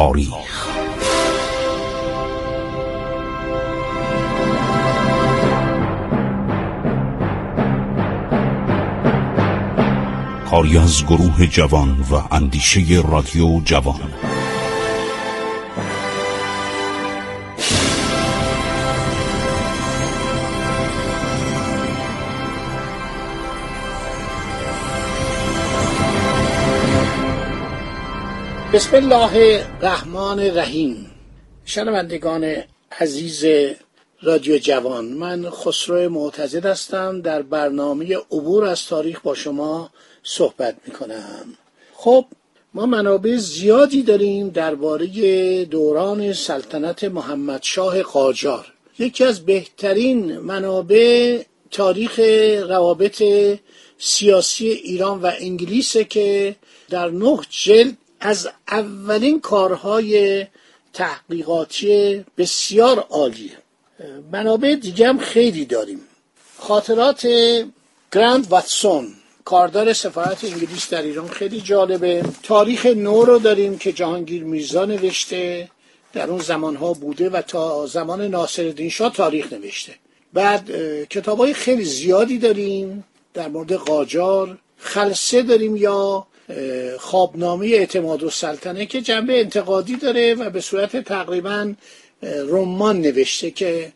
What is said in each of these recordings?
تاریخ. کاری از گروه جوان و اندیشه رادیو جوان. بسم الله الرحمن الرحیم. شنوندگان عزیز رادیو جوان من خسرو معتزد هستم. در برنامه عبور از تاریخ با شما صحبت می کنم خب ما منابع زیادی داریم درباره دوران سلطنت محمد شاه قاجار. یکی از بهترین منابع تاریخ روابط سیاسی ایران و انگلیس که در نه جلد از اولین کارهای تحقیقاتی بسیار عالیه منابع دیگه هم خیلی داریم. خاطرات گراند واتسون کاردار سفارت انگلیس در ایران خیلی جالبه. تاریخ نو رو داریم که جهانگیر میرزا نوشته در اون زمانها بوده و تا زمان ناصر شاه تاریخ نوشته. بعد کتاب های خیلی زیادی داریم در مورد قاجار. خلصه داریم یا خوابنامه اعتماد و سلطنه که جنبه انتقادی داره و به صورت تقریبا رمان نوشته که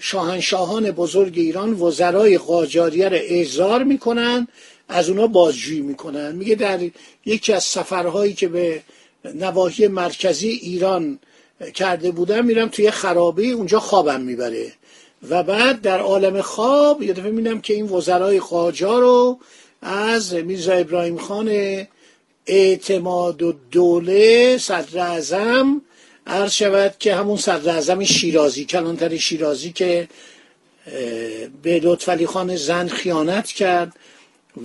شاهنشاهان بزرگ ایران وزرای قاجاریه را احضار می‌کنن از اونا بازجویی می‌کنن. میگه در یکی از سفرهایی که به نواحی مرکزی ایران کرده بودم میرم توی خرابه اونجا خوابم می‌بره. و بعد در عالم خواب یه دفعه می‌بینم که این وزرای قاجار رو از میرزا ابراهیم خان اعتماد و دوله صدر اعظم عرض شود که همون صدر اعظم شیرازی کلانتر شیرازی که به لطفعلی خان زن خیانت کرد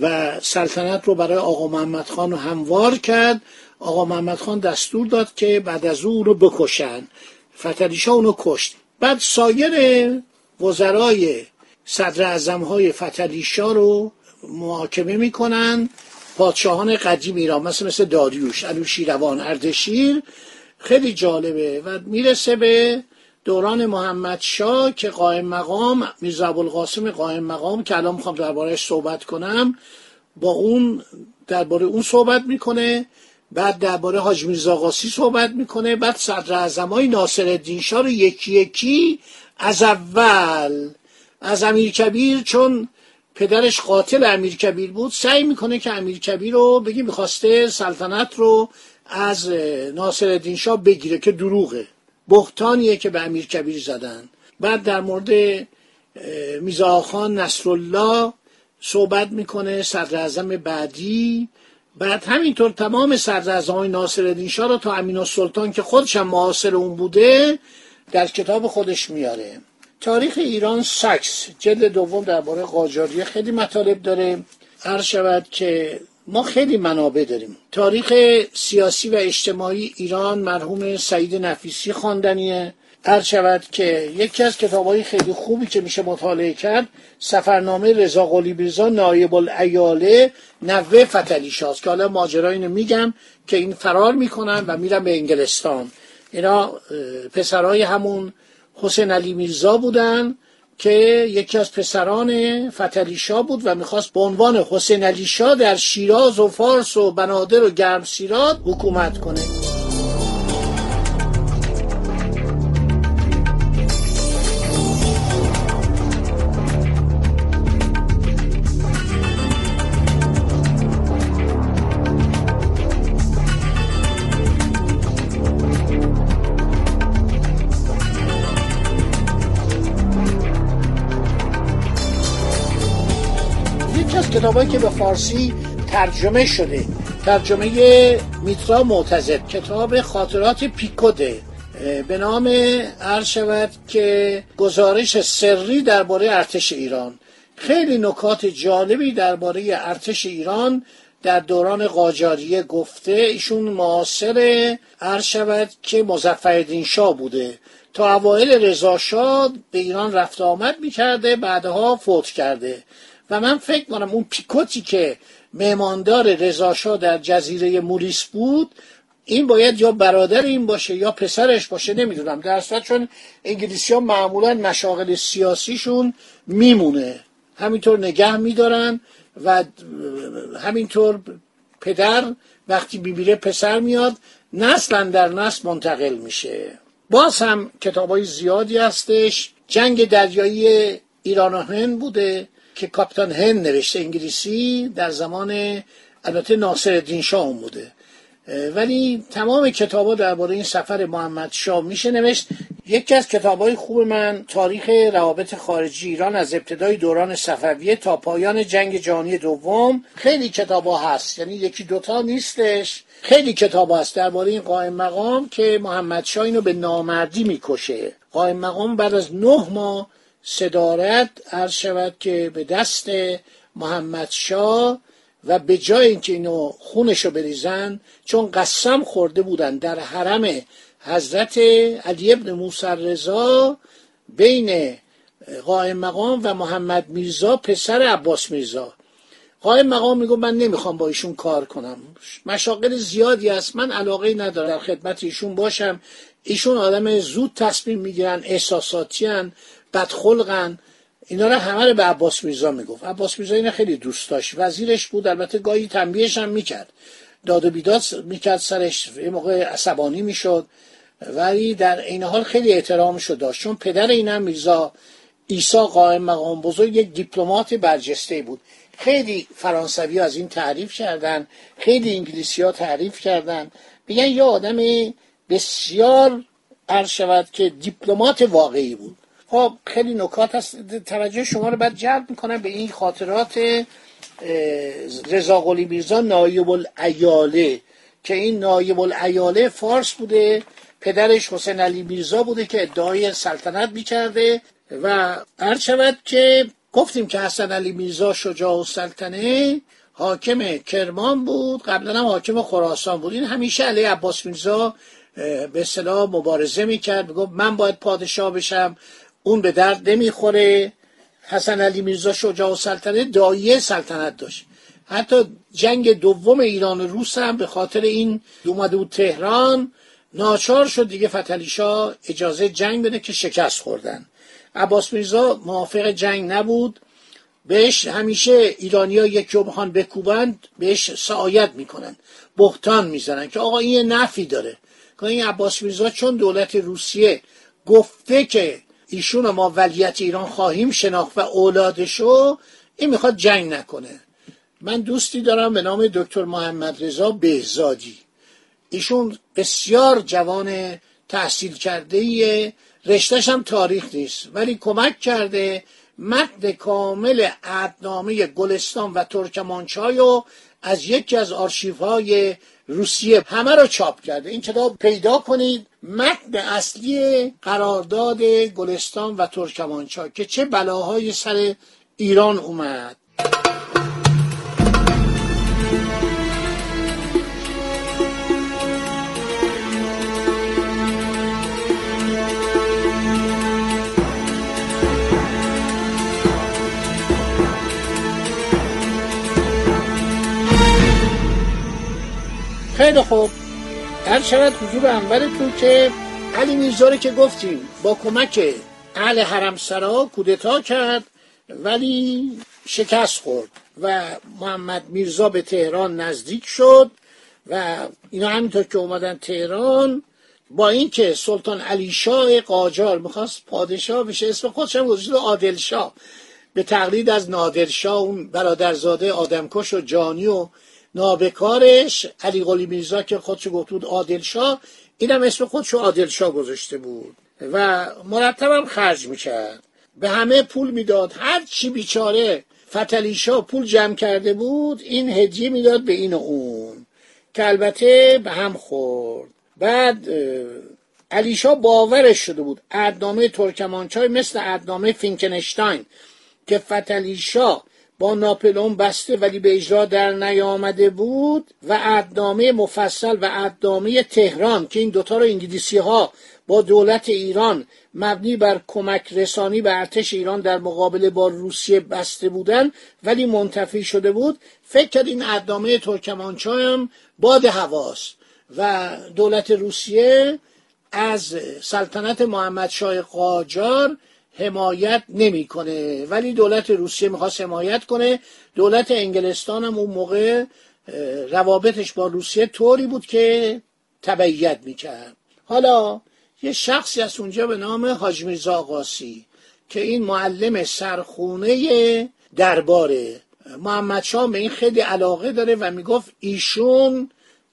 و سلطنت رو برای آقا محمد خان هموار کرد. آقا محمد خان دستور داد که بعد از او رو بکشن. فتلیشا اونو کشت. بعد سایر وزرای صدر اعظم های فتلیشا رو محاکمه می‌کنن پادشاهان قدیم ایران مثل مثل داریوش انوشیروان اردشیر. خیلی جالبه و می‌رسه به دوران محمد شاه که قائم مقام میرزا ابوالقاسم قائم مقام که الان می‌خوام دربارهش صحبت کنم با اون درباره اون صحبت می‌کنه بعد درباره حاج میرزا قاسی صحبت می‌کنه بعد صدر اعظمای ناصر شاه رو یکی یکی از اول از امیر کبیر چون پدرش قاتل امیر کبیر بود سعی می‌کنه که امیر کبیر رو بگی می‌خواسته سلطنت رو از ناصر شاه بگیره که دروغه. بختانیه که به امیر کبیر زدن. بعد در مورد میزاخان نصرالله صحبت می‌کنه صدر بعدی. بعد همینطور تمام صدر های ناصر شاه رو تا امین السلطان که خودش هم معاصر اون بوده در کتاب خودش میاره. تاریخ ایران سکس. جلد دوم درباره قاجاریه خیلی مطالب داره. هر شود که ما خیلی منابع داریم. تاریخ سیاسی و اجتماعی ایران مرحوم سعید نفیسی خواندنیه. هر شود که یکی از کتاب های خیلی خوبی که میشه مطالعه کرد سفرنامه رضا قلی بیرزا نایب الایاله نوه فتلی شاست که حالا ماجرا اینو میگم که این فرار می‌کنن و میرن به انگلستان. اینا پسرای همون حسین علی میرزا بودن که یکی از پسران فتلی بود و می‌خواست به عنوان حسین علی در شیراز و فارس و بنادر و گرمسیرات حکومت کنه. کتابایی که به فارسی ترجمه شده. ترجمه میترا معتزد. کتاب خاطرات پیکوده. به نام عرض که گزارش سری درباره ارتش ایران. خیلی نکات جالبی درباره ارتش ایران در دوران قاجاریه گفته. ایشون معاصر عرض که مزفردین شاه بوده. تا اوایل رضا به ایران رفت آمد می‌کرده بعدها فوت کرده. و من فکر کنم اون پیکوتی که مهماندار رضاشاه در جزیره موریس بود این باید یا برادر این باشه یا پسرش باشه نمی‌دونم. در چون انگلیسی ها معمولا مشاغل سیاسیشون میمونه. همینطور نگه میدارن و همینطور پدر وقتی بیبیره پسر میاد نسلا در نسل منتقل میشه. باز هم کتاب های زیادی هستش. جنگ دریایی ایران و هند بوده. که کاپیتان هند نوشته انگلیسی در زمان البته ناصر الدین شاه بوده. ولی تمام کتابا درباره این سفر محمد شاه میشه نوشت. یکی از کتابای خوب من تاریخ روابط خارجی ایران از ابتدای دوران صفویه تا پایان جنگ جهانی دوم. خیلی کتابا هست یعنی یکی دوتا نیستش. خیلی کتاب هست درباره این قائم مقام که محمد شاه اینو به نامردی می‌کشه. قائم مقام بعد از نه ماه صدارت عرض شود که به دست محمد شاه و به جای اینکه اینو خونشو بریزن چون قسم خورده بودن در حرم حضرت علی ابن موسی رضا بین قائم مقام و محمد میرزا پسر عباس میرزا. قائم مقام میگو من نمی‌خوام با ایشون کار کنم. مشاقل زیادی است من علاقه ندارم در خدمت ایشون باشم. ایشون آدم زود تصمیم می‌گیرن احساساتی هن بدخلقن. اینا رو همه رو به عباس میرزا می‌گفت. عباس میرزا اینو خیلی دوست داشت. وزیرش بود. البته گاهی تنبیهش هم می‌کرد. داد و بیداد می‌کرد سرش. یه موقع عصبانی می‌شد. ولی در این حال خیلی احترامش داشت. چون پدر اینم میرزا ایسا قائم مقام بزرگ یک دیپلمات برجسته بود. خیلی فرانسوی از این تعریف کردن. خیلی انگلیسی ها تعریف کردن. میگن یه آدم بسیار عرض شود که دیپلمات واقعی بود. خب خیلی نکات هست. توجه شما رو بعد جلب می‌کنم به این خاطرات رضا قلی میرزا نایب الایاله که این نایب الایاله فارس بوده پدرش حسین علی میرزا بوده که ادعای سلطنت می‌کرده و عرض شود که گفتیم که حسن علی میرزا شجاع و سلطنه حاکم کرمان بود قبلا هم حاکم خراسان بود. این همیشه علیه عباس میرزا به اصطلاح مبارزه می‌کرد می‌گفت من باید پادشاه بشم اون به درد نمی‌خوره. حسن علی میرزا شجاع و سلطنه دایه سلطنت داشت. حتی جنگ دوم ایران و روس هم به خاطر این اومده بود تهران. ناچار شد دیگه فتلی اجازه جنگ بده که شکست خوردن. عباس میرزا موافق جنگ نبود. بهش همیشه ایرانیا یک بخوان بکوبند بهش سعایت می‌کنن بهتان می‌زنن که آقا این نفی داره. که این عباس میرزا چون دولت روسیه گفته که ایشون ما ولیت ایران خواهیم شناخت و اولادشو این می‌خواد جنگ نکنه. من دوستی دارم به نام دکتر محمد رضا بهزادی. ایشون بسیار جوان تحصیل کرده رشتش هم تاریخ نیست ولی کمک کرده متن کامل عدنامه گلستان و ترکمانچای و از یکی از آرشیوهای روسیه همه رو چاپ کرده. این کتاب پیدا کنید. متن اصلی قرارداد گلستان و ترکمانچای که چه بلاهای سر ایران اومد. خیلی خوب. هر شود حضور انورتون که علی میرزا که گفتیم با کمک اهل حرم سرا کودتا کرد ولی شکست خورد و محمد میرزا به تهران نزدیک شد و اینا همینطور که اومدن تهران با اینکه سلطان علی شاه قاجار می‌خواست پادشاه بشه اسم خودش هم گذاشته عادل شاه به تقلید از نادرشاه اون برادرزاده آدمکش و جانی و نابکارش علی قلی میرزا که خودشو گفت بود عادلشاه اینم اسم خودشو عادلشاه گذاشته بود و مرتبم خرج می‌کرد. به همه پول می‌داد. هر چی بیچاره فتلیشا پول جمع کرده بود این هدیه می‌داد به این و اون که البته به هم خورد. بعد علیشا باورش شده بود. ادنامه ترکمانچای مثل ادنامه فینکنشتاین که فتلیشا با ناپلون بسته ولی به اجرا در نیامده بود و ادنامه مفصل و ادنامه تهران که این دوتا رو انگلیسی ها با دولت ایران مبنی بر کمک رسانی به ارتش ایران در مقابله با روسیه بسته بودن ولی منتفی شده بود فکر کرد این ادامه ترکمانچای هم باد هواست و دولت روسیه از سلطنت محمد شاه قاجار حمایت نمی‌کنه. ولی دولت روسیه می‌خواست حمایت کنه. دولت انگلستان هم اون موقع روابطش با روسیه طوری بود که تبعیت می‌کرد. حالا یه شخصی از اونجا به نام حاج آقاسی که این معلم سرخونه درباره محمد شاه به این خیلی علاقه داره و می‌گفت ایشون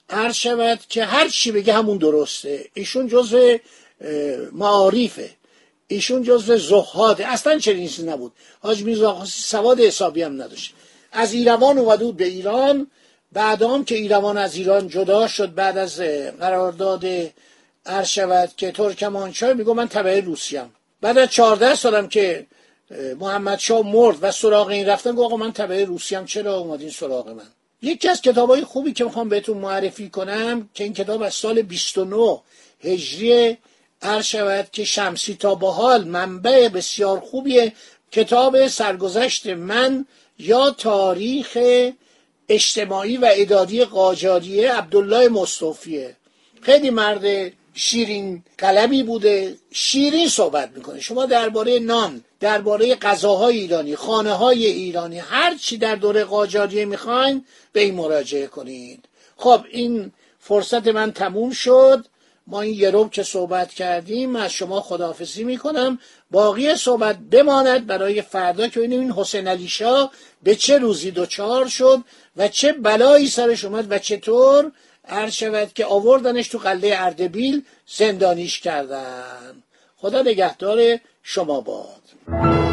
هر شود که هر چی بگه همون درسته. ایشون جزء معارفه ایشون جزء زهاده اصلا چنین چیزی نبود. حاج میرزا سواد حسابی هم نداشت. از ایروان اومده به ایران بعد هم که ایروان از ایران جدا شد بعد از قرارداد عرض شود که ترکمانچای میگو من تبع روسیم. بعد از چهارده سالم که محمد شاه مرد و سراغ این رفتن گفت آقا من تبع روسیم چرا اومدین سراغ من؟ یکی از کتاب های خوبی که می‌خوام بهتون معرفی کنم که این کتاب از سال 29 هجری عرض شود که شمسی تا با حال منبع بسیار خوبیه کتاب سرگذشت من یا تاریخ اجتماعی و اداری قاجاریه عبدالله مصطفیه. خیلی مرد شیرین قلبی بوده شیرین صحبت می‌کنه. شما درباره نان درباره غذاهای ایرانی خانه های ایرانی هر چی در دوره قاجاریه می‌خواین به این مراجعه کنید خب این فرصت من تموم شد. ما این یه روب که صحبت کردیم از شما خداحافظی می‌کنم. باقی صحبت بماند برای فردا که ببینیم این حسین علی شاه به چه روزی دوچار شد و چه بلایی سرش اومد و چطور عرض شود که آوردنش تو قلعه اردبیل زندانیش کردن. خدا نگهدار شما باد.